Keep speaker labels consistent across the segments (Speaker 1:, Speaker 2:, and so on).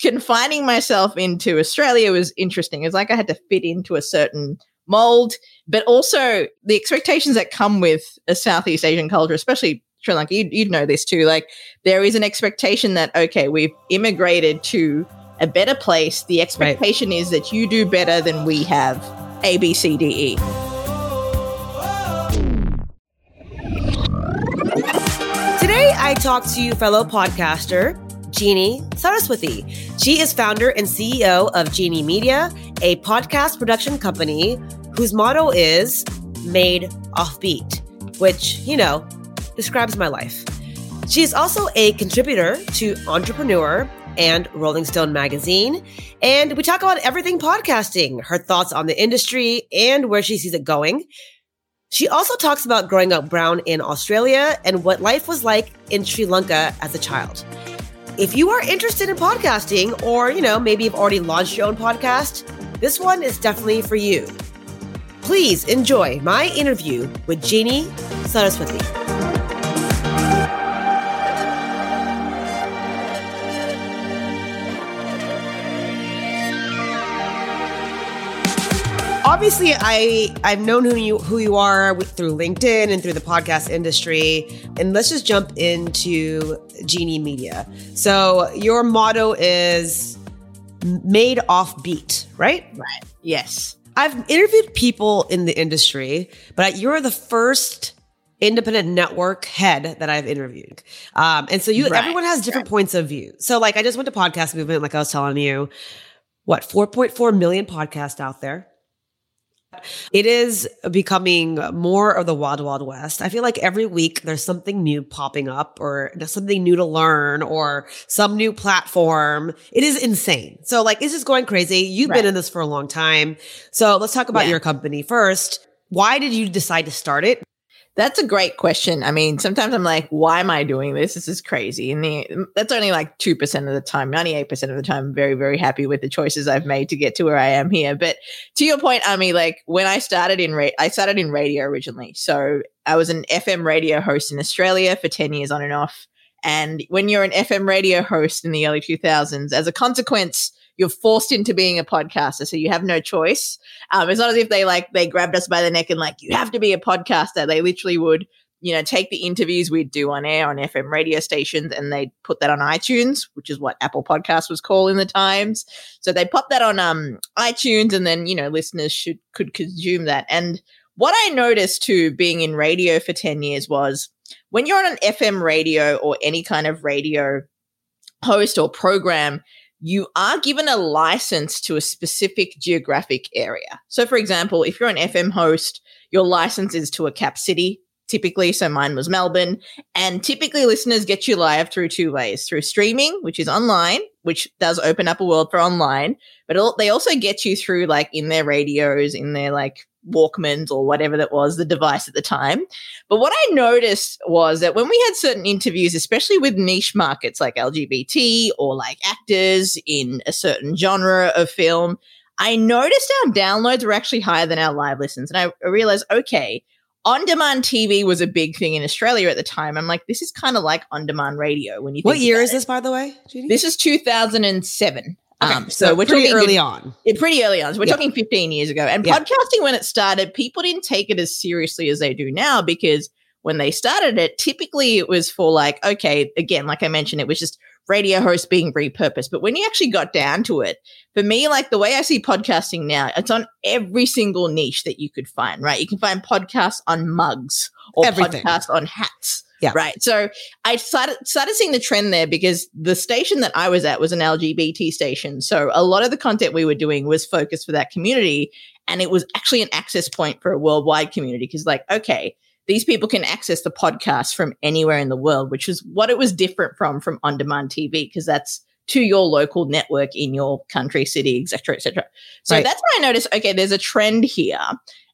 Speaker 1: confining myself into Australia was interesting. It's like I had to fit into a certain mold, but also the expectations that come with a Southeast Asian culture, especially Sri Lanka. You'd, you'd know this too. Like there is an expectation that okay, we've immigrated to a better place. The expectation right. is that you do better than we have. A, B, C, D, E.
Speaker 2: Today, I talk to you, fellow podcaster Ginni Saraswati. She is founder and CEO of Ginni Media, a podcast production company whose motto is made offbeat, which, you know, describes my life. She is also a contributor to Entrepreneur and Rolling Stone magazine. And we talk about everything podcasting, her thoughts on the industry and where she sees it going. She also talks about growing up brown in Australia and what life was like in Sri Lanka as a child. If you are interested in podcasting or, you know, maybe you've already launched your own podcast, this one is definitely for you. Please enjoy my interview with Ginni Saraswati. obviously I I've known who you who you are through LinkedIn and through the podcast industry. And let's just jump into Ginni Media. So your motto is made off beat, right?
Speaker 1: Right. Yes.
Speaker 2: I've interviewed people in the industry, but you're the first independent network head that I've interviewed. Um, and so you, right. everyone has different right. points of view. So like, I just went to podcast movement, like I was telling you, what, 4.4 million podcasts out there. It is becoming more of the wild, wild west. I feel like every week there's something new popping up or something new to learn or some new platform. It is insane. So like, it's just going crazy. You've right. been in this for a long time. So let's talk about yeah. your company first. Why did you decide to start it?
Speaker 1: That's a great question. I mean, sometimes I'm like, why am I doing this? This is crazy. And the, that's only like 2% of the time, 98% of the time, I'm very, very happy with the choices I've made to get to where I am here. But to your point, Ami, like when I started in, ra- I started in radio originally. So I was an FM radio host in Australia for 10 years on and off. And when you're an FM radio host in the early 2000s, as a consequence, you're forced into being a podcaster, so you have no choice. Um, it's not as if they like they grabbed us by the neck and like you have to be a podcaster. They literally would, you know, take the interviews we'd do on air on FM radio stations and they put that on iTunes, which is what Apple Podcast was called in the times. So they pop that on um, iTunes, and then you know listeners should could consume that. And what I noticed too, being in radio for ten years, was when you're on an FM radio or any kind of radio host or program, you are given a license to a specific geographic area. So, for example, if you're an FM host, your license is to a cap city, typically. So, mine was Melbourne. And typically, listeners get you live through two ways through streaming, which is online, which does open up a world for online, but they also get you through like in their radios, in their like Walkmans or whatever that was the device at the time. But what I noticed was that when we had certain interviews, especially with niche markets like LGBT or like actors in a certain genre of film, I noticed our downloads were actually higher than our live listens. And I realized, okay, on demand TV was a big thing in Australia at the time. I'm like, this is kind of like on demand radio. When you
Speaker 2: what year is this, by the way?
Speaker 1: Judy? This is 2007.
Speaker 2: Okay, um, so, so, we're pretty early on.
Speaker 1: Pretty early on. So we're yeah. talking 15 years ago. And yeah. podcasting, when it started, people didn't take it as seriously as they do now because when they started it, typically it was for like, okay, again, like I mentioned, it was just radio hosts being repurposed. But when you actually got down to it, for me, like the way I see podcasting now, it's on every single niche that you could find, right? You can find podcasts on mugs or Everything. podcasts on hats
Speaker 2: yeah.
Speaker 1: Right. So I started started seeing the trend there because the station that I was at was an LGBT station. So a lot of the content we were doing was focused for that community. And it was actually an access point for a worldwide community because, like, okay, these people can access the podcast from anywhere in the world, which is what it was different from from on demand TV, because that's to your local network in your country, city, etc., etc. So right. that's why I noticed, okay, there's a trend here.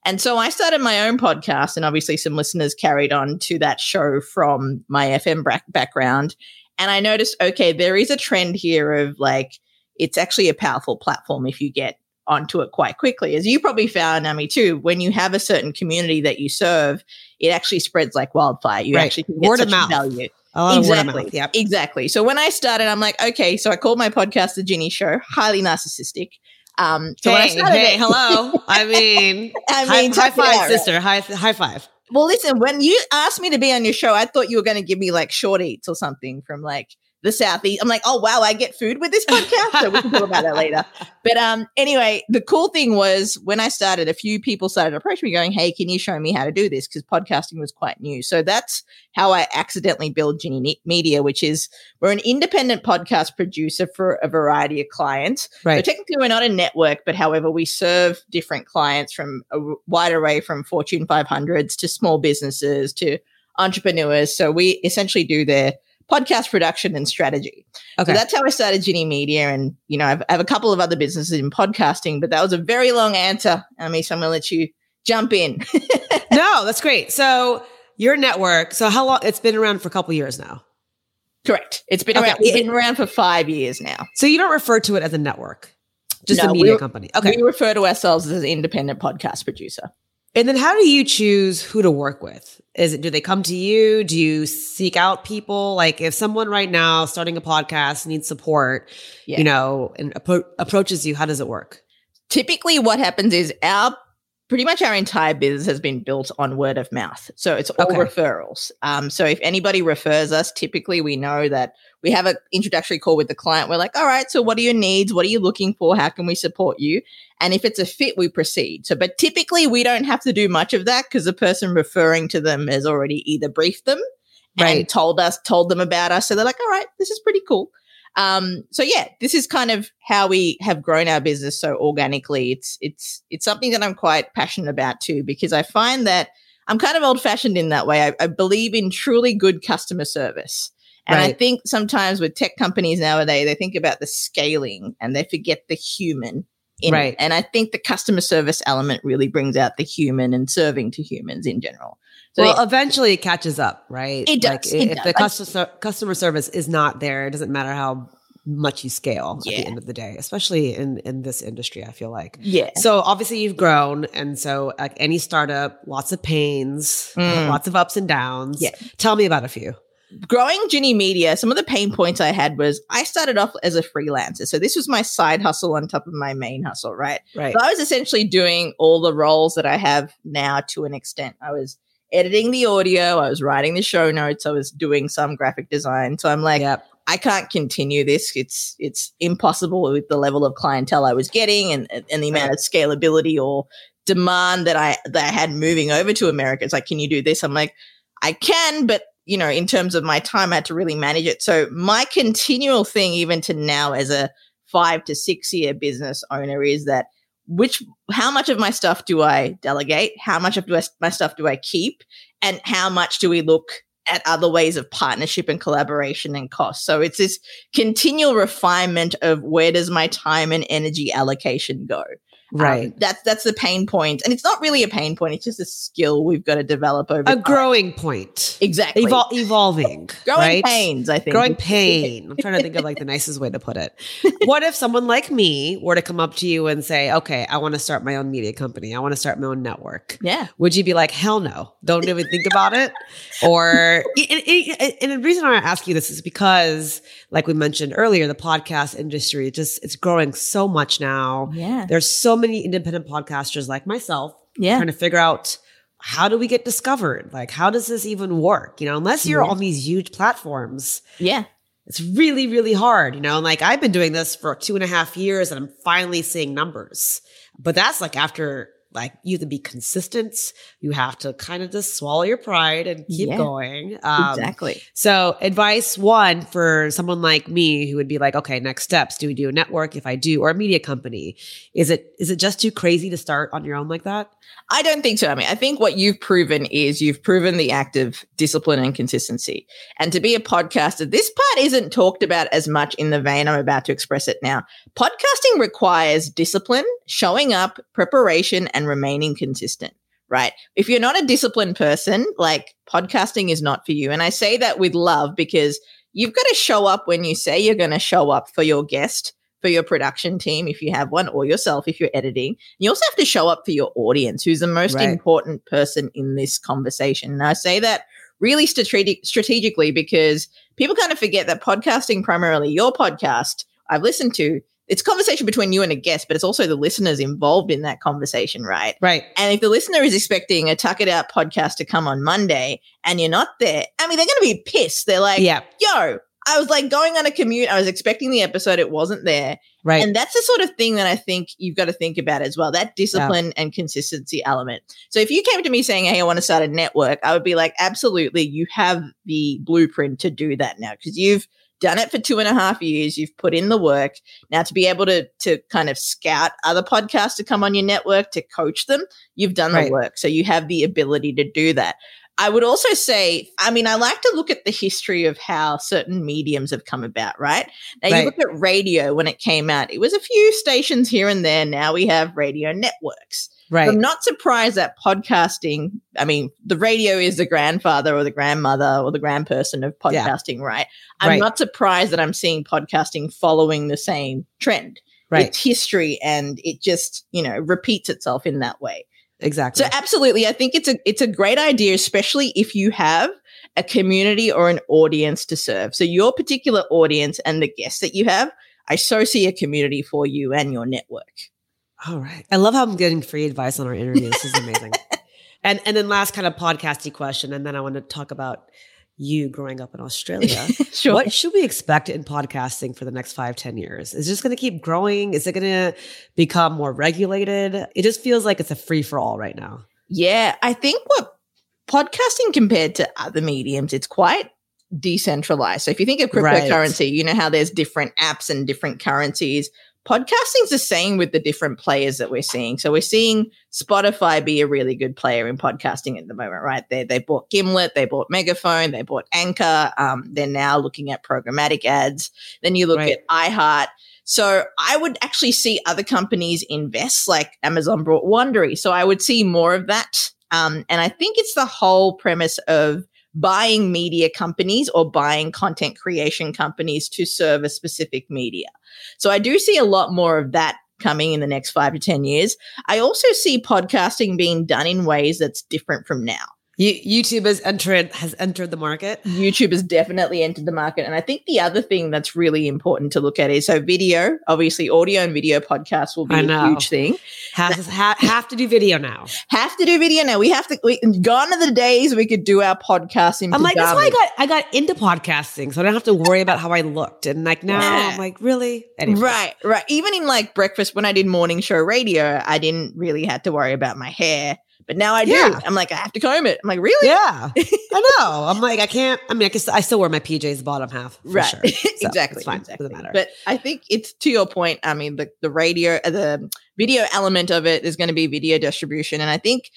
Speaker 1: And so I started my own podcast, and obviously some listeners carried on to that show from my FM background. And I noticed, okay, there is a trend here of like, it's actually a powerful platform if you get onto it quite quickly. As you probably found, Nami, too, when you have a certain community that you serve, it actually spreads like wildfire. You right. actually
Speaker 2: word of mouth. Value.
Speaker 1: Exactly.
Speaker 2: of word of mouth. Yep.
Speaker 1: Exactly. So when I started, I'm like, okay, so I called my podcast the Ginni Show, highly narcissistic. Um, so when I
Speaker 2: Hey, hey,
Speaker 1: it-
Speaker 2: hello. I mean,
Speaker 1: I mean,
Speaker 2: high
Speaker 1: it
Speaker 2: five,
Speaker 1: out, right?
Speaker 2: sister. High, high five.
Speaker 1: Well, listen, when you asked me to be on your show, I thought you were going to give me like short eats or something from like the southeast. I'm like, oh wow, I get food with this podcast, so we can talk about that later. But um, anyway, the cool thing was when I started, a few people started approaching me, going, "Hey, can you show me how to do this?" Because podcasting was quite new. So that's how I accidentally built Ginni Media, which is we're an independent podcast producer for a variety of clients. So technically, we're not a network, but however, we serve different clients from a wide array from Fortune 500s to small businesses to entrepreneurs. So we essentially do their podcast production and strategy.
Speaker 2: Okay.
Speaker 1: So that's how I started Ginni Media. And, you know, I've, I have a couple of other businesses in podcasting, but that was a very long answer. I mean, so I'm going to let you jump in.
Speaker 2: no, that's great. So your network. So how long? It's been around for a couple of years now.
Speaker 1: Correct. It's been
Speaker 2: Okay.
Speaker 1: around. It's been around for five years now.
Speaker 2: So you don't refer to it as a network, just a media
Speaker 1: we-
Speaker 2: company. Okay.
Speaker 1: We refer to ourselves as an independent podcast producer.
Speaker 2: And then how do you choose who to work with? Is it do they come to you? Do you seek out people? Like if someone right now starting a podcast needs support,
Speaker 1: Yeah.
Speaker 2: you know, and appro- approaches you, how does it work?
Speaker 1: typically what happens is our pretty much our entire business has been built on word of mouth. So it's all
Speaker 2: Okay.
Speaker 1: referrals. Um, so if anybody refers us typically we know that we have an introductory call with the client. We're like all right so what are your needs? What are you looking for? How can we support you? And if it's a fit we proceed. So but typically we don't have to do much of that because the person referring to them has already either briefed them and told us told them about us. So they're like all right this is pretty cool um, so yeah, this is kind of how we have grown our business so organically. It's it's it's something that I'm quite passionate about too, because I find that I'm kind of old fashioned in that way. I, I believe in truly good customer service. And I think sometimes with tech companies nowadays, they think about the scaling and they forget the human in it.
Speaker 2: Right.
Speaker 1: And I think the customer service element really brings out the human and serving to humans in general. So
Speaker 2: well,
Speaker 1: yeah,
Speaker 2: eventually it catches up, right?
Speaker 1: It
Speaker 2: Like
Speaker 1: does, it
Speaker 2: if
Speaker 1: does.
Speaker 2: the customer customer service is not there, it doesn't matter how much you scale at the end of the day, especially in in this industry. I feel like.
Speaker 1: yeah.
Speaker 2: So obviously you've grown, and so like any startup, lots of pains,
Speaker 1: Mm.
Speaker 2: lots of ups and downs.
Speaker 1: Yeah.
Speaker 2: Tell me about a few.
Speaker 1: growing Ginni Media, some of the pain points I had was I started off as a freelancer. So this was my side hustle on top of my main hustle, right?
Speaker 2: Right.
Speaker 1: So I was essentially doing all the roles that I have now to an extent. I was editing the audio, I was writing the show notes, I was doing some graphic design. So I'm like,
Speaker 2: yep.
Speaker 1: I can't continue this. It's it's impossible with the level of clientele I was getting and and the amount of scalability or demand that I that I had moving over to America. It's like, can you do this? I'm like, I can, but you know, in terms of my time, I had to really manage it. So my continual thing, even to now, as a five to six year business owner, is that which how much of my stuff do I delegate? How much of my stuff do I keep? And how much do we look at other ways of partnership and collaboration and cost? So it's this continual refinement of where does my time and energy allocation go? Um,
Speaker 2: Right.
Speaker 1: that's that's the pain point, and it's not really a pain point. It's just a skill we've got to develop over
Speaker 2: a
Speaker 1: time.
Speaker 2: growing point.
Speaker 1: exactly
Speaker 2: Evol- evolving.
Speaker 1: growing
Speaker 2: right?
Speaker 1: pains. I think
Speaker 2: Growing pain. I'm trying to think of like the nicest way to put it. What if someone like me were to come up to you and say, okay, I want to start my own media company. I want to start my own network.
Speaker 1: Yeah,
Speaker 2: Would you be like, hell no, don't even think about it? Or, and, and- and the reason why I ask you this is because, like we mentioned earlier, the podcast industry just, it's growing so much now.
Speaker 1: yeah,
Speaker 2: There's so many independent podcasters like myself
Speaker 1: yeah.
Speaker 2: trying to figure out how do we get discovered? Like, how does this even work? You know, unless you're
Speaker 1: Yeah.
Speaker 2: on these huge platforms,
Speaker 1: Yeah,
Speaker 2: it's really, really hard, you know, and like I've been doing this for two and a half years and I'm finally seeing numbers. But that's like after like you have to be consistent. You have to kind of just swallow your pride and keep
Speaker 1: Yeah.
Speaker 2: going. Um,
Speaker 1: exactly.
Speaker 2: So advice one for someone like me who would be like, okay, next steps. Do we do a network? If I do, or a media company? Is it, is it just too crazy to start on your own like that?
Speaker 1: I don't think so. I mean, I think what you've proven is you've proven the act of discipline and consistency. And to be a podcaster, this part isn't talked about as much in the vein I'm about to express it now. Podcasting requires discipline, showing up, preparation, and remaining consistent. Right. If you're not a disciplined person, like podcasting is not for you. And I say that with love because you've got to show up when you say you're going to show up for your guest, for your production team, if you have one, or yourself if you're editing. You also have to show up for your audience, who's the most
Speaker 2: Right.
Speaker 1: important person in this conversation. And I say that really strategic, strategically because people kind of forget that podcasting, primarily your podcast, I've listened to, it's conversation between you and a guest, but it's also the listeners involved in that conversation, right?
Speaker 2: Right.
Speaker 1: And if the listener is expecting a Tuck It Out podcast to come on Monday and you're not there, I mean, they're going to be pissed. They're like,
Speaker 2: Yeah.
Speaker 1: yo, I was like going on a commute. I was expecting the episode. It wasn't there.
Speaker 2: Right.
Speaker 1: And that's the sort of thing that I think you've got to think about as well that discipline and consistency element. So if you came to me saying, Hey, I want to start a network, I would be like, Absolutely, you have the blueprint to do that now because you've done it for two and a half years. You've put in the work. Now to be able to to kind of scout other podcasts to come on your network to coach them, you've done the work. So you have the ability to do that. I would also say, I mean, I like to look at the history of how certain mediums have come about, right? Now,
Speaker 2: Right.
Speaker 1: you look at radio when it came out, it was a few stations here and there. Now we have radio networks.
Speaker 2: Right.
Speaker 1: I'm not surprised that podcasting, I mean, the radio is the grandfather or the grandmother or the grandperson of
Speaker 2: Yeah.
Speaker 1: podcasting, right? I'm
Speaker 2: Right.
Speaker 1: not surprised that I'm seeing podcasting following the same trend.
Speaker 2: right.
Speaker 1: It's history and it just, you know, repeats itself in that way.
Speaker 2: exactly.
Speaker 1: So absolutely, I think it's a it's a great idea, especially if you have a community or an audience to serve. So your particular audience and the guests that you have, I so see a community for you and your network.
Speaker 2: All right. I love how I'm getting free advice on our interview. This is amazing. and and then last kind of podcasty question, and then I want to talk about you growing up in Australia.
Speaker 1: sure.
Speaker 2: What should we expect in podcasting for the next five, ten years? Is it just going to keep growing? Is it going to become more regulated? It just feels like it's a free for all right now.
Speaker 1: Yeah, I think what podcasting compared to other mediums, it's quite decentralized. So if you think of
Speaker 2: Right.
Speaker 1: cryptocurrency, you know how there's different apps and different currencies. Podcasting's the same with the different players that we're seeing. So we're seeing Spotify be a really good player in podcasting at the moment, right? They they bought Gimlet, they bought Megaphone, they bought Anchor. Um, they're now looking at programmatic ads. Then you look
Speaker 2: Right.
Speaker 1: at iHeart. So I would actually see other companies invest, like Amazon brought Wondery. So I would see more of that. Um, and I think it's the whole premise of buying media companies or buying content creation companies to serve a specific media. So I do see a lot more of that coming in the next five to 10 years. I also see podcasting being done in ways that's different from now.
Speaker 2: You, YouTube has entered has entered the market.
Speaker 1: YouTube has definitely entered the market. And I think the other thing that's really important to look at is so video, obviously audio and video podcasts will be a huge thing.
Speaker 2: Has ha, have to do video now.
Speaker 1: Have to do video now. We have to, we, gone are the days we could do our podcast in
Speaker 2: I'm like, that's why I got I got into podcasting, so I don't have to worry about how I looked. And like now,
Speaker 1: Yeah.
Speaker 2: I'm like, really? Anyway.
Speaker 1: Right, right. Even in like breakfast, when I did morning show radio, I didn't really have to worry about my hair. But now I do.
Speaker 2: Yeah.
Speaker 1: I'm like, I have to comb it. I'm like, really?
Speaker 2: Yeah, I know. I'm like, I can't. I mean, I guess I still wear my PJs bottom half, for
Speaker 1: right.
Speaker 2: Sure. So,
Speaker 1: exactly.
Speaker 2: it's fine.
Speaker 1: Exactly.
Speaker 2: Doesn't matter.
Speaker 1: But I think it's to your point. I mean, the, the radio, uh, the video element of it is going to be video distribution. And I think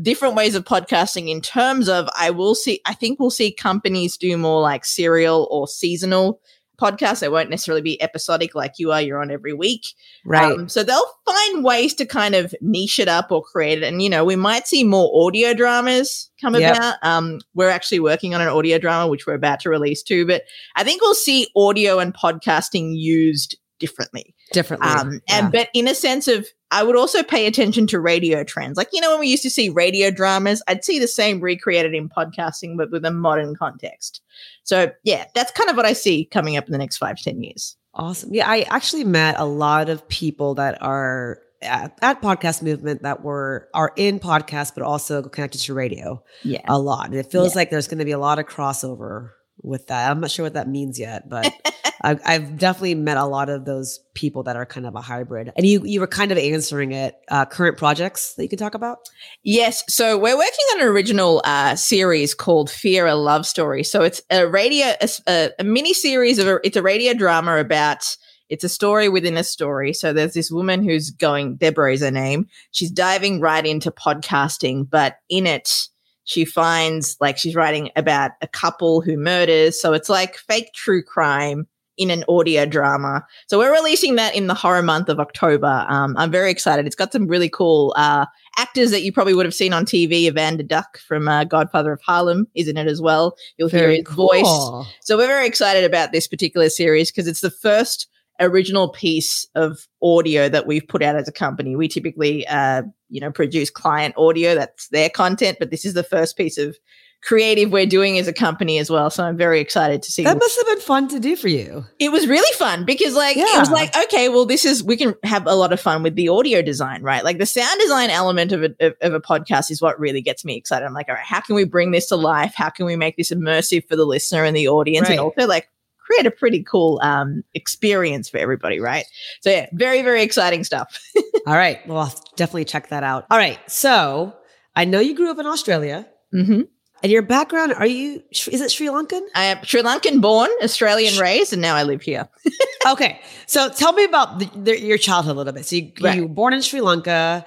Speaker 1: different ways of podcasting in terms of, I will see, I think we'll see companies do more like serial or seasonal podcasts. They won't necessarily be episodic like you are. You're on every week.
Speaker 2: right.
Speaker 1: Um, so they'll find ways to kind of niche it up or create it. And, you know, we might see more audio dramas come
Speaker 2: Yep.
Speaker 1: about. Um, we're actually working on an audio drama, which we're about to release too. But I think we'll see audio and podcasting used differently.
Speaker 2: Differently.
Speaker 1: Um,
Speaker 2: Yeah.
Speaker 1: and but in a sense of, I would also pay attention to radio trends. Like, you know, when we used to see radio dramas, I'd see the same recreated in podcasting, but with a modern context. So yeah, that's kind of what I see coming up in the next five to 10 years.
Speaker 2: Awesome. Yeah, I actually met a lot of people that are at, at podcast movement that were are in podcast, but also connected to radio
Speaker 1: Yeah.
Speaker 2: a lot. And it feels
Speaker 1: Yeah.
Speaker 2: like there's going to be a lot of crossover with that. I'm not sure what that means yet, but I've, I've definitely met a lot of those people that are kind of a hybrid. And you you were kind of answering it. Uh, current projects that you could talk about.
Speaker 1: Yes. So we're working on an original uh, series called Fear: A Love Story. So it's a radio, a, a, a mini series of a, it's a radio drama about. It's a story within a story. So there's this woman who's going. Deborah is her name. She's diving right into podcasting, but in it, she finds like she's writing about a couple who murders. So it's like fake true crime in an audio drama. So we're releasing that in the horror month of October. Um, I'm very excited. It's got some really cool uh, actors that you probably would have seen on TV. Evander Duck from uh, Godfather of Harlem is in it as well. You'll hear his voice. So we're very excited about this particular series because it's the first original piece of audio that we've put out as a company. We typically, uh, you know, produce client audio. That's their content, but this is the first piece of creative we're doing as a company as well. So I'm very excited to see.
Speaker 2: That must have been fun to do for you.
Speaker 1: It was really fun because like it was like okay, well this is we can have a lot of fun with the audio design, right? Like the sound design element of a of, of a podcast is what really gets me excited. I'm like, all right, how can we bring this to life? How can we make this immersive for the listener and the audience,
Speaker 2: Right.
Speaker 1: and also like create a pretty cool um experience for everybody, right? So yeah, very very exciting stuff.
Speaker 2: All right. Well, I'll definitely check that out. All right. So I know you grew up in Australia.
Speaker 1: hmm
Speaker 2: And your background, are you, is it Sri Lankan?
Speaker 1: I am Sri Lankan born, Australian raised, and now I live here.
Speaker 2: Okay. So tell me about the, the, your childhood a little bit. So you,
Speaker 1: Right.
Speaker 2: you were born in Sri Lanka.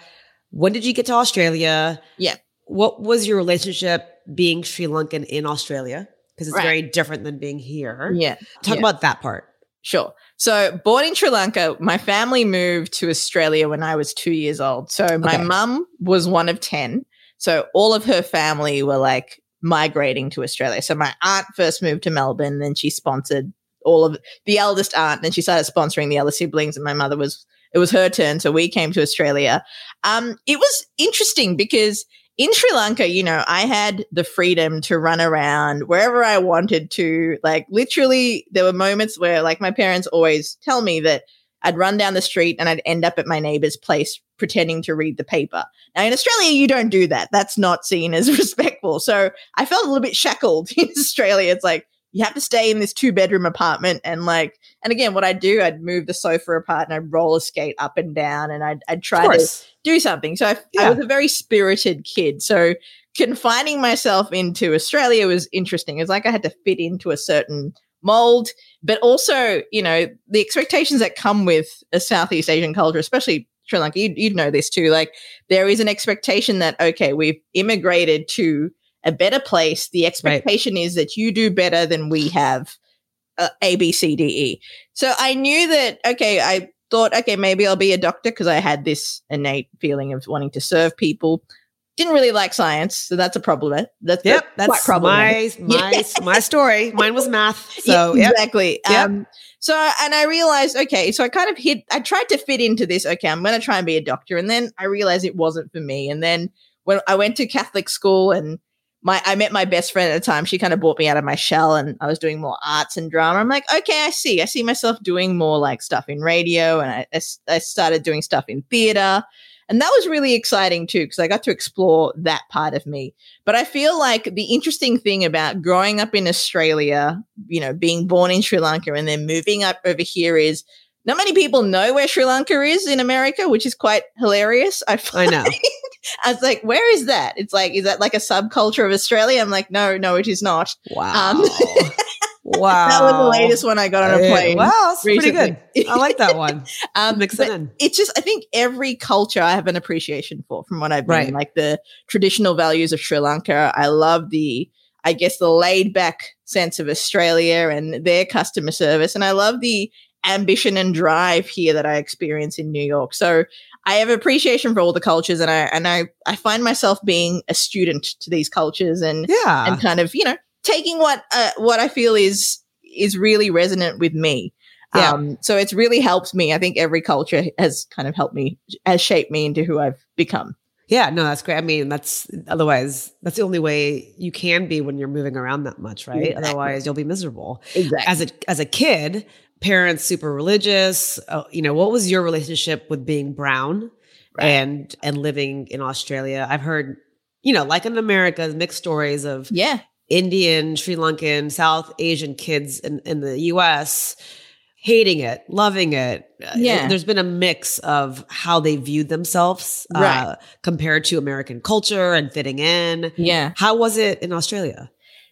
Speaker 2: When did you get to Australia?
Speaker 1: Yeah.
Speaker 2: What was your relationship being Sri Lankan in Australia? Because it's
Speaker 1: Right.
Speaker 2: very different than being here.
Speaker 1: Yeah.
Speaker 2: Talk
Speaker 1: yeah.
Speaker 2: about that part.
Speaker 1: Sure. So, born in Sri Lanka, my family moved to Australia when I was two years old. So, my
Speaker 2: Okay.
Speaker 1: mum was one of 10. So, all of her family were like migrating to Australia. So, my aunt first moved to Melbourne, then she sponsored all of the eldest aunt, then she started sponsoring the other siblings, and my mother was it was her turn. So, we came to Australia. Um, it was interesting because in Sri Lanka, you know, I had the freedom to run around wherever I wanted to. Like, literally, there were moments where, like, my parents always tell me that I'd run down the street and I'd end up at my neighbor's place pretending to read the paper. Now, in Australia, you don't do that. That's not seen as respectful. So I felt a little bit shackled in Australia. It's like, you have to stay in this two bedroom apartment and like and again what i'd do i'd move the sofa apart and i'd roller skate up and down and i'd, I'd try to do something. So I,
Speaker 2: Yeah.
Speaker 1: I was a very spirited kid. So confining myself into Australia was interesting. It's like I had to fit into a certain mold, but also, you know, the expectations that come with a Southeast Asian culture, especially Sri Lanka, you'd, you'd know this too. Like there is an expectation that, okay, we've immigrated to a better place. The expectation is that you do better than we have. Uh, a B C D E. So I knew that. Okay, I thought, okay, maybe I'll be a doctor because I had this innate feeling of wanting to serve people. Didn't really like science, so that's a problem. That's
Speaker 2: Yep. That's
Speaker 1: problematic.
Speaker 2: my, my, my story. Mine was math. So,
Speaker 1: yeah,
Speaker 2: yep.
Speaker 1: exactly.
Speaker 2: Yep.
Speaker 1: Um, so, and I realized, okay, so I kind of hit, I tried to fit into this. Okay, I'm going to try and be a doctor. And then I realized it wasn't for me. And then when I went to Catholic school and my, I met my best friend at the time, she kind of brought me out of my shell and I was doing more arts and drama. I'm like, okay, I see. I see myself doing more like stuff in radio. And I I started doing stuff in theater. And that was really exciting too, because I got to explore that part of me. But I feel like the interesting thing about growing up in Australia, you know, being born in Sri Lanka and then moving up over here is not many people know where Sri Lanka is in America, which is quite hilarious. I,
Speaker 2: I
Speaker 1: find.
Speaker 2: know.
Speaker 1: I was like, where is that? It's like, is that like a subculture of Australia? I'm like, no, no, it is not.
Speaker 2: Wow.
Speaker 1: Um,
Speaker 2: wow.
Speaker 1: That was the latest one I got on a plane.
Speaker 2: Wow, that's pretty good. I like that one.
Speaker 1: Um,
Speaker 2: Mix
Speaker 1: but
Speaker 2: it in.
Speaker 1: it's just I think every culture I have an appreciation for from what I've been
Speaker 2: Right.
Speaker 1: like the traditional values of Sri Lanka. I love the I guess the laid back sense of Australia and their customer service and I love the ambition and drive here that I experience in New York. So I have appreciation for all the cultures and I and I I find myself being a student to these cultures and
Speaker 2: Yeah.
Speaker 1: and kind of you know taking what uh, what I feel is is really resonant with me.
Speaker 2: Yeah.
Speaker 1: Um, so it's really helped me. I think every culture has kind of helped me, has shaped me into who I've become.
Speaker 2: Yeah, no, that's great. I mean, that's otherwise that's the only way you can be when you're moving around that much, right?
Speaker 1: Exactly.
Speaker 2: Otherwise, you'll be miserable.
Speaker 1: Exactly.
Speaker 2: As a as a kid, parents super religious. Uh, you know, what was your relationship with being brown
Speaker 1: Right.
Speaker 2: and and living in Australia? I've heard, you know, like in America, mixed stories of
Speaker 1: yeah.
Speaker 2: Indian, Sri Lankan, South Asian kids in, in the US hating it, loving it. Uh,
Speaker 1: Yeah.
Speaker 2: There's been a mix of how they viewed themselves uh,
Speaker 1: Right.
Speaker 2: compared to American culture and fitting in.
Speaker 1: Yeah.
Speaker 2: How was it in Australia?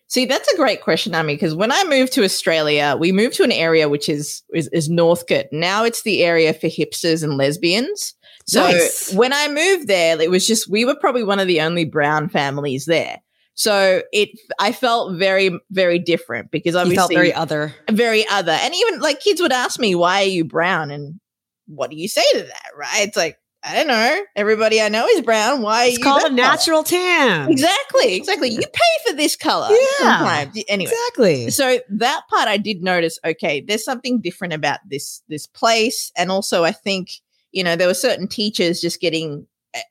Speaker 1: See, that's a great question, Ami, because when I moved to Australia, we moved to an area which is, is is Northcote. Now it's the area for hipsters and lesbians. So
Speaker 2: Nice.
Speaker 1: when I moved there, it was just we were probably one of the only brown families there. So it I felt very very different because
Speaker 2: You
Speaker 1: obviously
Speaker 2: felt very other.
Speaker 1: very other. And even like kids would ask me, why are you brown? And what do you say to that? Right. It's like, I don't know. Everybody I know is brown. Why are
Speaker 2: It's
Speaker 1: you
Speaker 2: called a
Speaker 1: color?"
Speaker 2: natural tan.
Speaker 1: Exactly. Exactly. You pay for this color.
Speaker 2: Yeah.
Speaker 1: Sometimes. Anyway.
Speaker 2: Exactly.
Speaker 1: So that part I did notice, okay, there's something different about this this place. And also I think, you know, there were certain teachers just getting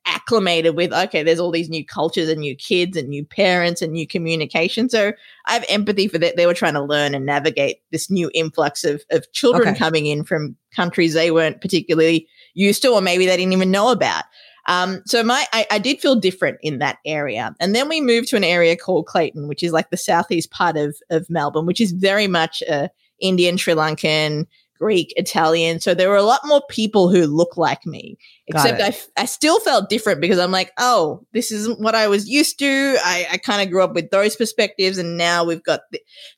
Speaker 1: acclimated with okay there's all these new cultures and new kids and new parents and new communication. So i have empathy for that. They were trying to learn and navigate this new influx of, of children
Speaker 2: Okay.
Speaker 1: coming in from countries they weren't particularly used to or maybe they didn't even know about. Um, so my I, I did feel different in that area. And then we moved to an area called clayton which is like the southeast part of, of melbourne which is very much uh, indian sri lankan greek italian so there were a lot more people who look like me
Speaker 2: Got
Speaker 1: except
Speaker 2: it.
Speaker 1: I, I still felt different because i'm like oh this isn't what i was used to i, I kind of grew up with those perspectives and now we've got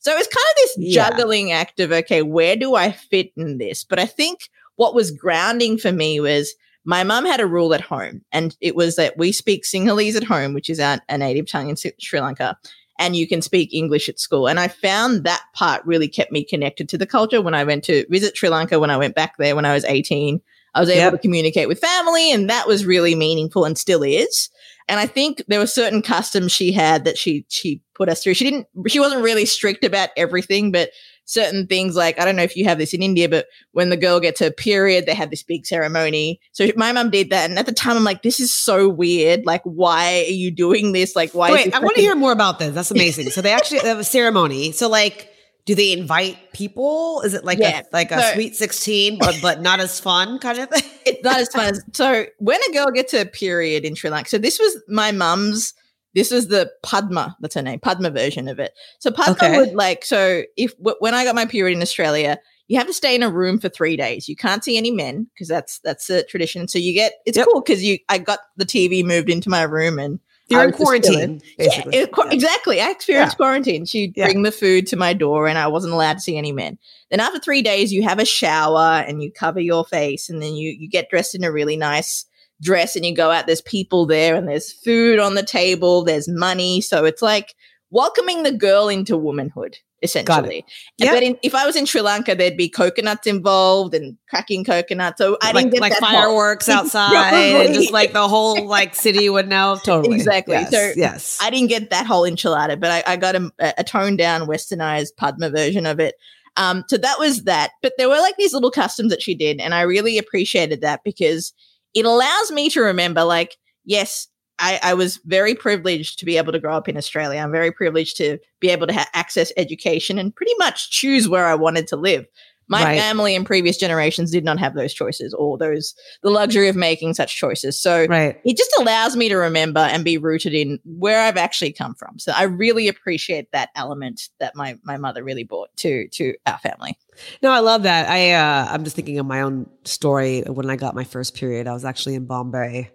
Speaker 1: so it's kind of this
Speaker 2: Yeah.
Speaker 1: juggling act of okay where do i fit in this but i think what was grounding for me was my mum had a rule at home and it was that we speak sinhalese at home which is our, a native tongue in Sri lanka and you can speak english at school and i found that part really kept me connected to the culture when i went to visit sri lanka when i went back there when i was 18 I was able
Speaker 2: Yep.
Speaker 1: to communicate with family, and that was really meaningful and still is. And I think there were certain customs she had that she she put us through. She didn't she wasn't really strict about everything, but certain things like I don't know if you have this in India, but when the girl gets her period, they have this big ceremony. So my mum did that, and at the time I'm like, this is so weird. Like, why are you doing this? Like, why? is
Speaker 2: Wait, I want to hear more about this. That's amazing. so they actually have a ceremony. So like, do they invite people? Is it like
Speaker 1: Yeah.
Speaker 2: a like a
Speaker 1: So-
Speaker 2: sweet sixteen, but but not as fun kind of thing?
Speaker 1: it's not as fun so when a girl gets her period in Sri Lanka. So this was my mum's. This is the Padma. That's her name. Padma version of it. So Padma
Speaker 2: Okay.
Speaker 1: would like. So if w- when I got my period in Australia, you have to stay in a room for three days. You can't see any men because that's that's the tradition. So you get it's
Speaker 2: Yep.
Speaker 1: cool because you I got the TV moved into my room and
Speaker 2: You're in
Speaker 1: was just chilling.
Speaker 2: quarantine,
Speaker 1: yeah, it- qu- exactly. I experienced quarantine. She'd
Speaker 2: Yeah.
Speaker 1: bring the food to my door, and I wasn't allowed to see any men. Then after three days, you have a shower and you cover your face, and then you you get dressed in a really nice dress, and you go out. There's people there, and there's food on the table. There's money, so it's like welcoming the girl into womanhood, essentially.
Speaker 2: Yep.
Speaker 1: But in, if I was in Sri Lanka, there'd be coconuts involved and cracking coconuts. So I
Speaker 2: like
Speaker 1: didn't get
Speaker 2: like
Speaker 1: that part.
Speaker 2: fireworks outside, and just like the whole like city would know. Totally,
Speaker 1: Exactly.
Speaker 2: Yes,
Speaker 1: So
Speaker 2: yes,
Speaker 1: I didn't get that whole enchilada, but I, I got a, a toned down, westernized Padma version of it. Um, so that was that. But there were like these little customs that she did, and I really appreciated that because it allows me to remember, like, yes, I, I was very privileged to be able to grow up in Australia. I'm very privileged to be able to ha- access education and pretty much choose where I wanted to live. My
Speaker 2: Right.
Speaker 1: family in previous generations did not have those choices or those the luxury of making such choices. So
Speaker 2: right.
Speaker 1: it just allows me to remember and be rooted in where I've actually come from. So I really appreciate that element that my my mother really brought to to our family.
Speaker 2: No, I love that. I uh, I'm just thinking of my own story when I got my first period. I was actually in Bombay.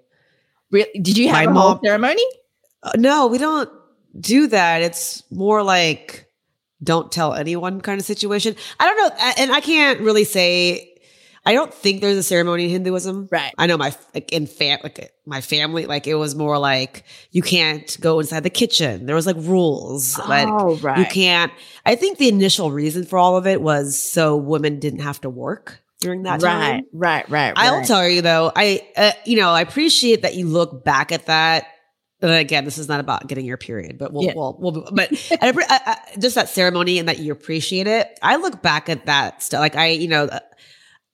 Speaker 1: Really, did you have
Speaker 2: My
Speaker 1: a whole
Speaker 2: mom-
Speaker 1: ceremony?
Speaker 2: Uh, no, we don't do that. It's more like don't tell anyone kind of situation. I don't know, and I can't really say. I don't think there's a ceremony in Hinduism.
Speaker 1: Right.
Speaker 2: I know my like in fam like my family like it was more like you can't go inside the kitchen. There was like rules. Like
Speaker 1: oh, right.
Speaker 2: you can't. I think the initial reason for all of it was so women didn't have to work during that time.
Speaker 1: right, right, right,
Speaker 2: I'll
Speaker 1: right.
Speaker 2: tell you though, I uh, you know I appreciate that you look back at that. And again, this is not about getting your period, but we'll,
Speaker 1: Yeah.
Speaker 2: we'll, we'll but I, I, just that ceremony and that you appreciate it. I look back at that stuff. Like I, you know,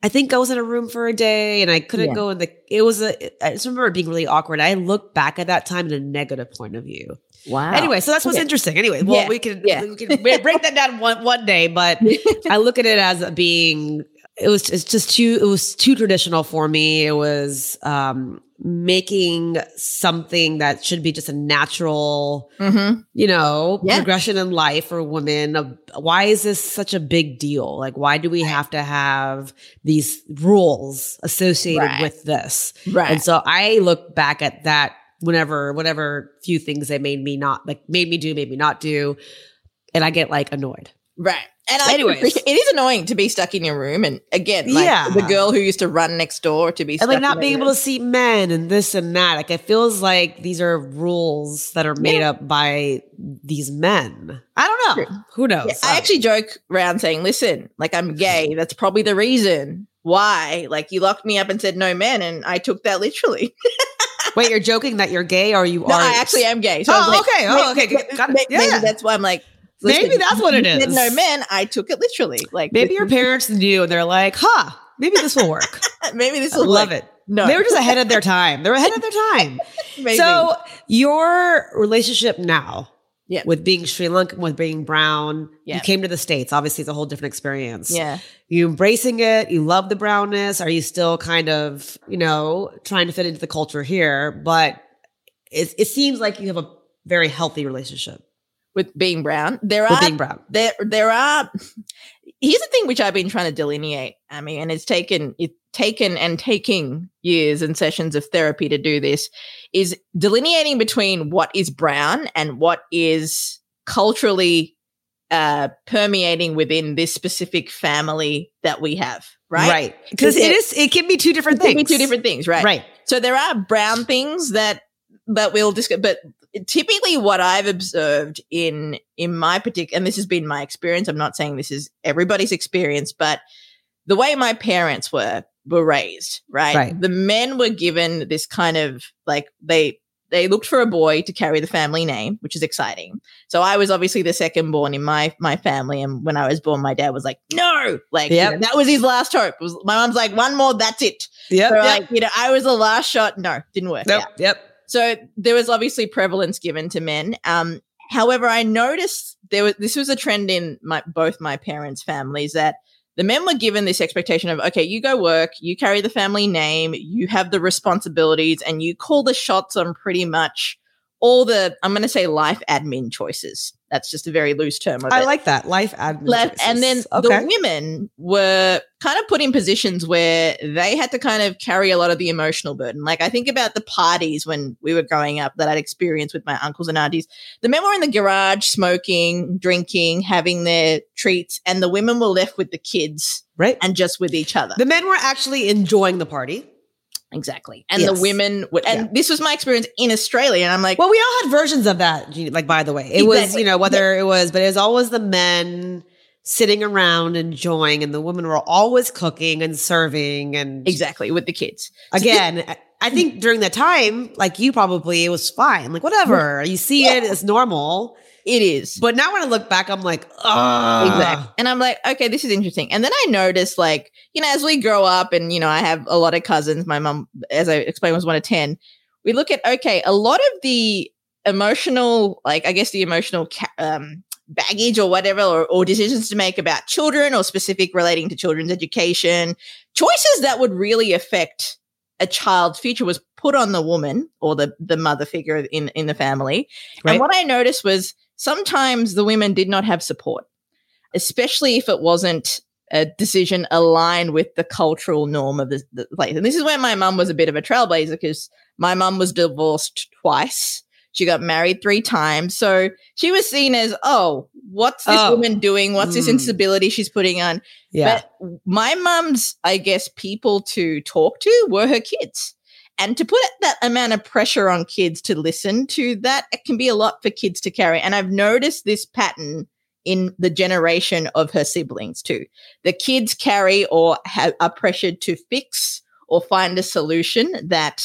Speaker 2: I think I was in a room for a day and I couldn't
Speaker 1: Yeah.
Speaker 2: go in the. It was a. I just remember it being really awkward. I look back at that time in a negative point of view.
Speaker 1: wow.
Speaker 2: Anyway, so that's what's
Speaker 1: Okay.
Speaker 2: interesting. Anyway, well,
Speaker 1: Yeah,
Speaker 2: we can we can break that down one one day, but I look at it as being it was it's just too it was too traditional for me. It was um making something that should be just a natural,
Speaker 1: Mhm.
Speaker 2: you know,
Speaker 1: Yeah.
Speaker 2: progression in life for women. Uh, Why is this such a big deal? Like why do we have to have these rules associated
Speaker 1: Right.
Speaker 2: with this?
Speaker 1: Right.
Speaker 2: And so I look back at that whenever, whatever few things they made me not like made me do, made me not do. And I get like annoyed.
Speaker 1: Right. And I
Speaker 2: Anyways.
Speaker 1: appreciate- it is annoying to be stuck in your room. And again, like
Speaker 2: Yeah.
Speaker 1: the girl who used to run next door to be
Speaker 2: And like not being able to see men and this and that. Like it feels like these are rules that are made
Speaker 1: Yeah.
Speaker 2: up by these men. I don't know.
Speaker 1: True.
Speaker 2: Who knows?
Speaker 1: Yeah, I actually joke around saying, listen, like I'm gay. That's probably the reason why. Like you locked me up and said no men, and I took that literally.
Speaker 2: Wait, you're joking that you're gay or you
Speaker 1: No,
Speaker 2: are
Speaker 1: I actually am gay. So
Speaker 2: Oh,
Speaker 1: like,
Speaker 2: okay. Oh,
Speaker 1: maybe-
Speaker 2: okay. It. Yeah.
Speaker 1: Maybe that's why I'm like,
Speaker 2: Maybe that's what it is.
Speaker 1: No men, I took it literally. Like
Speaker 2: Maybe your parents knew and they're like, huh, maybe this will work.
Speaker 1: maybe this
Speaker 2: I
Speaker 1: will
Speaker 2: love
Speaker 1: work.
Speaker 2: it.
Speaker 1: No.
Speaker 2: They were just ahead of their time. They were ahead of their time.
Speaker 1: Maybe.
Speaker 2: So your relationship now
Speaker 1: Yeah.
Speaker 2: with being Sri Lankan, with being brown,
Speaker 1: Yeah.
Speaker 2: you came to the States. Obviously, it's a whole different experience.
Speaker 1: yeah.
Speaker 2: You embracing it, you love the brownness. Are you still kind of, you know, trying to fit into the culture here? But it, it seems like you have a very healthy relationship
Speaker 1: With being brown, there
Speaker 2: with
Speaker 1: are
Speaker 2: being brown.
Speaker 1: there there are here's the thing which I've been trying to delineate, I mean, and it's taken it's taken and taking years and sessions of therapy to do this, is delineating between what is brown and what is culturally uh permeating within this specific family that we have, right?
Speaker 2: Right. Because it
Speaker 1: it-
Speaker 2: is, it can be two different
Speaker 1: It can
Speaker 2: things.
Speaker 1: be two different things, right?
Speaker 2: Right.
Speaker 1: So there are brown things that that we'll discuss, but typically what I've observed in in my particular, and this has been my experience. I'm not saying this is everybody's experience, but the way my parents were were raised, right?
Speaker 2: Right.
Speaker 1: The men were given this kind of like they they looked for a boy to carry the family name, which is exciting. So I was obviously the second born in my my family, and when I was born, my dad was like, "No!" Like you know, that was his last hope. Was my mom's like, "One more, that's it."
Speaker 2: Yeah,
Speaker 1: So
Speaker 2: yep.
Speaker 1: like, you know, I was the last shot. No, didn't work.
Speaker 2: Yep.
Speaker 1: out.
Speaker 2: Yep.
Speaker 1: So there was obviously prevalence given to men. Um, however, I noticed there was this was a trend in my both my parents' families that the men were given this expectation of okay, you go work, you carry the family name, you have the responsibilities, and you call the shots on pretty much all the I'm going to say life admin choices. That's just a very loose term.
Speaker 2: I
Speaker 1: it
Speaker 2: like that. Life admin.
Speaker 1: left and then
Speaker 2: okay.
Speaker 1: the women were kind of put in positions where they had to kind of carry a lot of the emotional burden like i think about the parties when we were growing up that i'd experienced with my uncles and aunties the men were in the garage smoking drinking having their treats and the women were left with the kids
Speaker 2: right.
Speaker 1: and just with each other
Speaker 2: the men were actually enjoying the party.
Speaker 1: Exactly and
Speaker 2: Yes.
Speaker 1: the women would and
Speaker 2: Yeah.
Speaker 1: this was my experience in australia and i'm like
Speaker 2: Well, we all had versions of that. Like, by the way, it was, you know, whether it was, but it was always the men sitting around enjoying, and the women were always cooking and serving. And
Speaker 1: exactly with the kids
Speaker 2: again, I- I think during that time, like you probably, it was fine. Like, whatever. You see it as normal.
Speaker 1: It is
Speaker 2: But now when I look back, I'm like, oh,
Speaker 1: Exactly. And I'm like, okay, this is interesting. And then I noticed, like, you know, as we grow up, and, you know, I have a lot of cousins. My mom, as I explained, was one of 10. We look at, okay, a lot of the emotional, like, I guess the emotional ca- um, baggage or whatever, or, or decisions to make about children or specific relating to children's education, choices that would really affect a child's future was put on the woman or the, the mother figure in, in the family.
Speaker 2: Right.
Speaker 1: And what I noticed was sometimes the women did not have support, especially if it wasn't a decision aligned with the cultural norm of the, the place. And this is where my mum was a bit of a trailblazer because my mum was divorced twice. She got married three times. So she was seen as, oh, what's this
Speaker 2: Oh.
Speaker 1: woman doing? What's this
Speaker 2: Mm.
Speaker 1: instability she's putting on?
Speaker 2: yeah.
Speaker 1: But my mum's, I guess, people to talk to were her kids. And to put that amount of pressure on kids to listen to that, it can be a lot for kids to carry. And I've noticed this pattern in the generation of her siblings too. The kids carry or have, are pressured to fix or find a solution that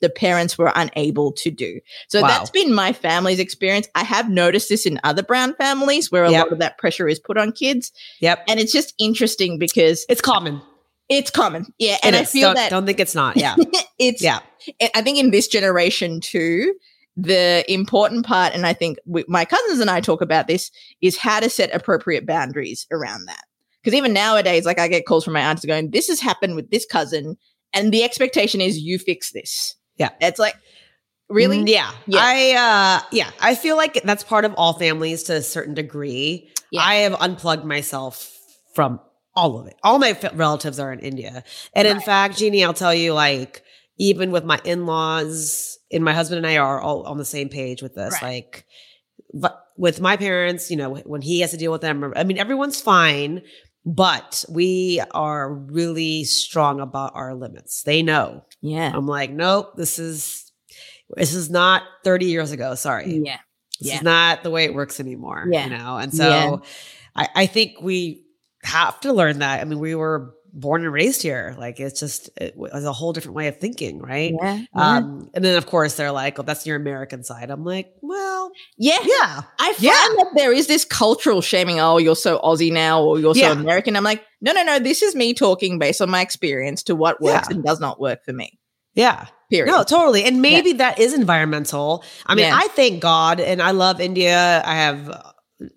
Speaker 1: the parents were unable to do. So
Speaker 2: Wow.
Speaker 1: that's been my family's experience. I have noticed this in other brown families where a
Speaker 2: Yep.
Speaker 1: lot of that pressure is put on kids.
Speaker 2: Yep.
Speaker 1: And it's just interesting because
Speaker 2: It's common.
Speaker 1: It's common. Yeah. And I feel
Speaker 2: don't,
Speaker 1: that
Speaker 2: don't think it's not. Yeah.
Speaker 1: it's,
Speaker 2: yeah.
Speaker 1: I- think in this generation too, the important part, and I think we, my cousins and I talk about this, is how to set appropriate boundaries around that. Because even nowadays, like I get calls from my aunts going, "This has happened with this cousin," and the expectation is you fix this.
Speaker 2: Yeah.
Speaker 1: it's like really,
Speaker 2: Mm, Yeah.
Speaker 1: Yeah.
Speaker 2: I uh yeah, I feel like that's part of all families to a certain degree.
Speaker 1: Yeah.
Speaker 2: I have unplugged myself from all of it. All my f- relatives are in India. And in fact, Ginni, I'll tell you like even with my in-laws and my husband and I are all on the same page with this.
Speaker 1: Right.
Speaker 2: Like but with my parents, you know, when he has to deal with them, I mean everyone's fine, but we are really strong about our limits. They know.
Speaker 1: yeah,
Speaker 2: I'm like, nope, this is this is not 30 years ago. Sorry.
Speaker 1: yeah,
Speaker 2: This
Speaker 1: yeah.
Speaker 2: is not the way it works anymore.
Speaker 1: Yeah.
Speaker 2: You know? And so
Speaker 1: Yeah.
Speaker 2: I, I think we have to learn that. I mean, we were born and raised here. Like it's just it was a whole different way of thinking, right?
Speaker 1: yeah,
Speaker 2: Um, and then of course they're like, "Oh, that's your American side." I'm like, "Well,
Speaker 1: yeah.
Speaker 2: yeah,
Speaker 1: I find
Speaker 2: Yeah.
Speaker 1: that there is this cultural shaming. Oh, you're so Aussie now, or you're
Speaker 2: Yeah.
Speaker 1: so American. I'm like, no, no, no. This is me talking based on my experience to what works
Speaker 2: Yeah.
Speaker 1: and does not work for me.
Speaker 2: Yeah.
Speaker 1: Period.
Speaker 2: No, totally. And maybe yeah. that is environmental. I mean, yeah. I thank God and I love India. I have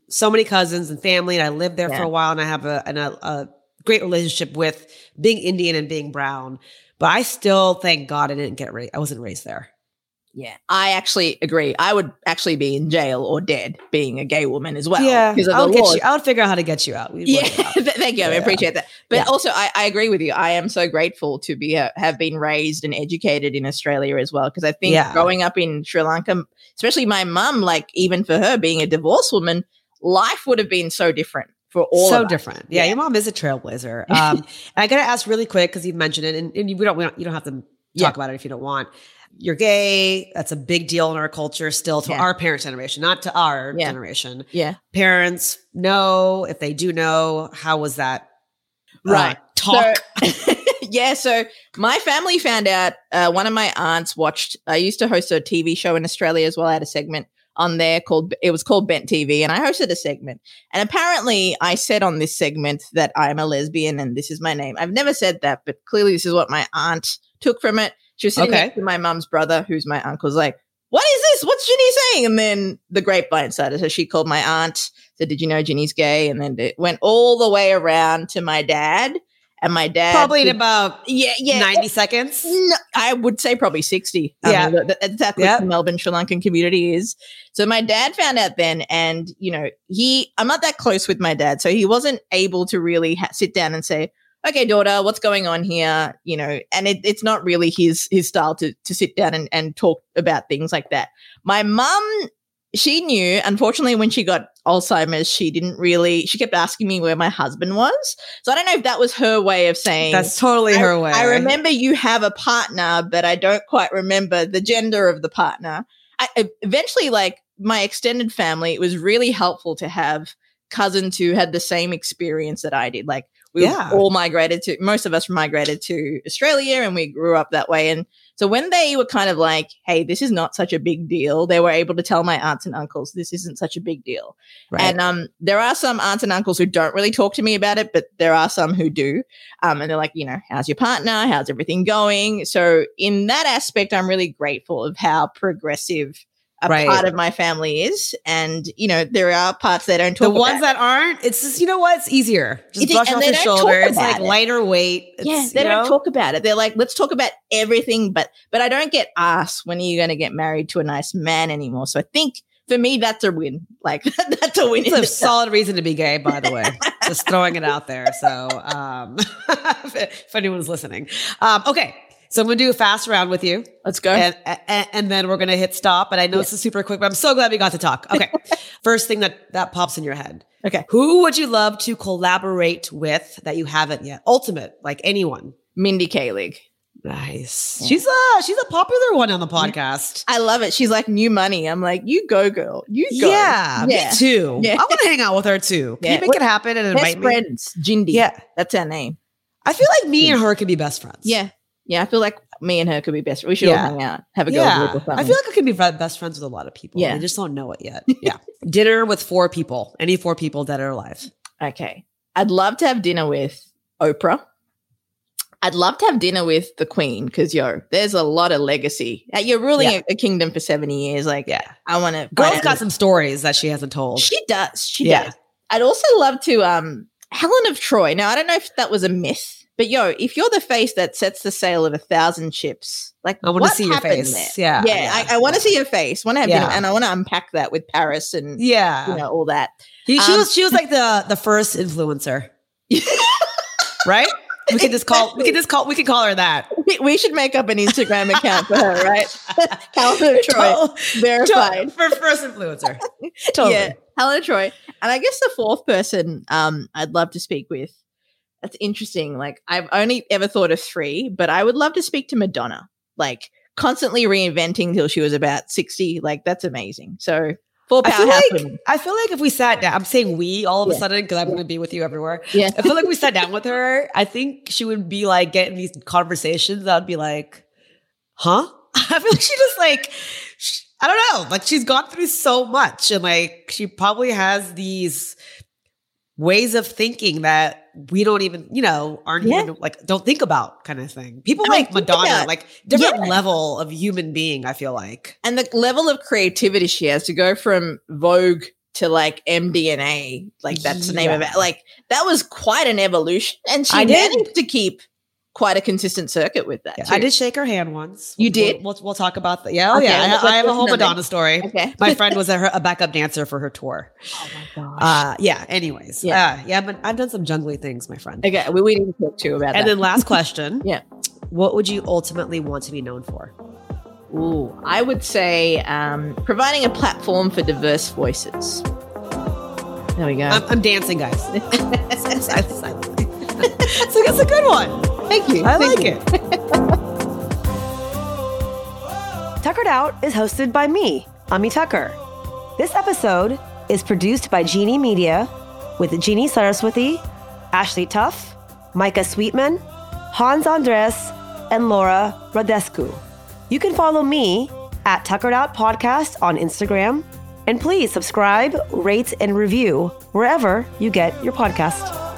Speaker 2: so many cousins and family, and I lived there yeah. for a while, and I have a, a, a great relationship with being Indian and being brown. But I still thank God I didn't get raised. I wasn't raised there.
Speaker 1: Yeah, I actually agree. I would actually be in jail or dead being a gay woman as well.
Speaker 2: Yeah, because I would, get you, I'll figure out how to get you out.
Speaker 1: We'd yeah, thank you. Yeah. I appreciate that. But yeah. also, I, I, agree with you. I am so grateful to be a, have been raised and educated in Australia as well. Because I think yeah. growing up in Sri Lanka, especially my mum, like even for her being a divorced woman, life would have been so different for all
Speaker 2: so different. Yeah, your mom is a trailblazer. Um, I got to ask really quick because you've mentioned it, and, and we don't, we don't, you don't have to talk about it if you don't want you're gay. That's a big deal in our culture still to yeah. our parents' generation, not to our yeah. generation.
Speaker 1: Yeah.
Speaker 2: Parents know if they do know, how was that?
Speaker 1: Uh, right.
Speaker 2: Uh, talk.
Speaker 1: So, yeah. So my family found out uh, one of my aunts watched, I used to host a TV show in Australia as well. I had a segment on there called, it was called Bent TV and I hosted a segment. And apparently I said on this segment that I'm a lesbian and this is my name. I've never said that, but clearly this is what my aunt took from it she was sitting okay. next to my mom's brother, who's my uncle's like, what is this? What's Ginni saying? And then the grapevine started. So she called my aunt, said, Did you know Ginni's gay? And then it went all the way around to my dad. And my dad
Speaker 2: probably in about yeah, yeah 90 seconds.
Speaker 1: No, I would say probably 60. Yeah. Mean, that's what yep. the Melbourne Sri Lankan community is. So my dad found out then, and you know, he I'm not that close with my dad, so he wasn't able to really ha- sit down and say, okay, daughter, what's going on here? You know, and it, it's not really his his style to to sit down and, and talk about things like that. My mum, she knew, unfortunately, when she got Alzheimer's, she didn't really, she kept asking me where my husband was. So I don't know if that was her way of saying
Speaker 2: that's totally her way.
Speaker 1: I remember you have a partner, but I don't quite remember the gender of the partner. I, eventually, like my extended family, it was really helpful to have cousins who had the same experience that I did. Like we yeah. all migrated to most of us migrated to Australia and we grew up that way. And so when they were kind of like, hey, this is not such a big deal, they were able to tell my aunts and uncles this isn't such a big deal. Right. And um, there are some aunts and uncles who don't really talk to me about it, but there are some who do. Um, and they're like, you know, how's your partner? How's everything going? So in that aspect, I'm really grateful of how progressive a right. part of my family is. And, you know, there are parts they don't talk about.
Speaker 2: The ones
Speaker 1: about.
Speaker 2: that aren't, it's just, you know what? It's easier. Just it brush off your shoulder. It's like it. lighter weight. It's,
Speaker 1: yeah, they don't know? talk about it. They're like, let's talk about everything. But, but I don't get asked when are you going to get married to a nice man anymore. So I think for me, that's a win. Like that's a win.
Speaker 2: It's a solid reason to be gay, by the way. Just throwing it out there. So, um, if anyone's listening, um, okay. So I'm going to do a fast round with you.
Speaker 1: Let's go.
Speaker 2: And, and, and then we're going to hit stop. And I know yeah. this is super quick, but I'm so glad we got to talk. Okay. First thing that, that pops in your head.
Speaker 1: Okay.
Speaker 2: Who would you love to collaborate with that you haven't yet? Ultimate, like anyone.
Speaker 1: Mindy Kaling.
Speaker 2: Nice. Yeah. She's a she's a popular one on the podcast.
Speaker 1: I love it. She's like new money. I'm like, you go, girl. You go.
Speaker 2: Yeah, yeah. me too. Yeah. I want to hang out with her too. Can you make it happen and
Speaker 1: invite best friends, me? Jindy. Yeah, that's her name.
Speaker 2: I feel like me and her could be best friends.
Speaker 1: Yeah, yeah, I feel like me and her could be best. We should yeah. all hang out, have a go. Yeah.
Speaker 2: I feel like I could be best friends with a lot of people. Yeah, I just don't know it yet. Yeah, dinner with four people. Any four people that are alive.
Speaker 1: Okay, I'd love to have dinner with Oprah. I'd love to have dinner with the Queen because yo, there's a lot of legacy. You're ruling yeah. a, a, kingdom for seventy years. Like, yeah, I want to.
Speaker 2: Girl's got some stories that she hasn't told.
Speaker 1: She does. She yeah. does. I'd also love to um Helen of Troy. Now I don't know if that was a myth but yo, if you're the face that sets the sale of a thousand chips, like
Speaker 2: I want to see your face.
Speaker 1: There? Yeah, yeah, yeah. I, I want to see your face. Want to have yeah. dinner, and I want to unpack that with Paris and yeah, you know all that.
Speaker 2: He, she um, was she was like the the first influencer, right? We could just call we could just call we could call her that.
Speaker 1: We, we should make up an Instagram account for her, right? Helen Troy, verified
Speaker 2: for first influencer. totally. Yeah,
Speaker 1: Helen Troy, and I guess the fourth person um, I'd love to speak with that's interesting. Like I've only ever thought of three, but I would love to speak to Madonna. Like constantly reinventing till she was about 60. Like that's amazing. So full power. I
Speaker 2: feel, like, I feel like if we sat down, I'm saying we all of yeah. a sudden because I'm going to be with you everywhere.
Speaker 1: Yeah.
Speaker 2: I feel like we sat down with her. I think she would be like getting these conversations. I'd be like, huh? I feel like she just like, she, I don't know. Like she's gone through so much and like she probably has these ways of thinking that we don't even, you know, aren't
Speaker 1: Yeah.
Speaker 2: even like don't think about kind of thing. People
Speaker 1: I
Speaker 2: like Madonna, like different
Speaker 1: Yeah.
Speaker 2: level of human being, I feel like.
Speaker 1: and the level of creativity she has to go from Vogue to like MDNA, like that's the name of it. Like that was quite an evolution, and she
Speaker 2: I did.
Speaker 1: managed to keep quite a consistent circuit with that.
Speaker 2: Yeah. I did shake her hand once.
Speaker 1: You
Speaker 2: We'll-
Speaker 1: did?
Speaker 2: We'll, we'll, talk about that. Yeah, oh
Speaker 1: Okay,
Speaker 2: yeah.
Speaker 1: let's-
Speaker 2: I, I have a whole
Speaker 1: then.
Speaker 2: Madonna story.
Speaker 1: Okay.
Speaker 2: My friend was a, a backup dancer for her tour.
Speaker 1: oh my gosh.
Speaker 2: Uh, yeah. Anyways,
Speaker 1: Yeah.
Speaker 2: yeah, yeah. But I've done some jungly things, my friend.
Speaker 1: okay, we, we need to talk too about that.
Speaker 2: And
Speaker 1: that.
Speaker 2: then last question.
Speaker 1: Yeah.
Speaker 2: What would you ultimately want to be known for?
Speaker 1: Ooh, I would say um, providing a platform for diverse voices. There we go.
Speaker 2: I'm, I'm dancing, guys. So that's a good one.
Speaker 1: Thank you.
Speaker 2: I
Speaker 1: Thank
Speaker 2: like
Speaker 1: you.
Speaker 2: it. Tuckered Out is hosted by me, Ami Tucker. This episode is produced by Ginni Media with Ginni Saraswati, Ashley Tuff, Micah Sweetman, Hans Andres, and Laura Radescu. You can follow me at Tuckered Out Podcast on Instagram. And please subscribe, rate, and review wherever you get your podcast.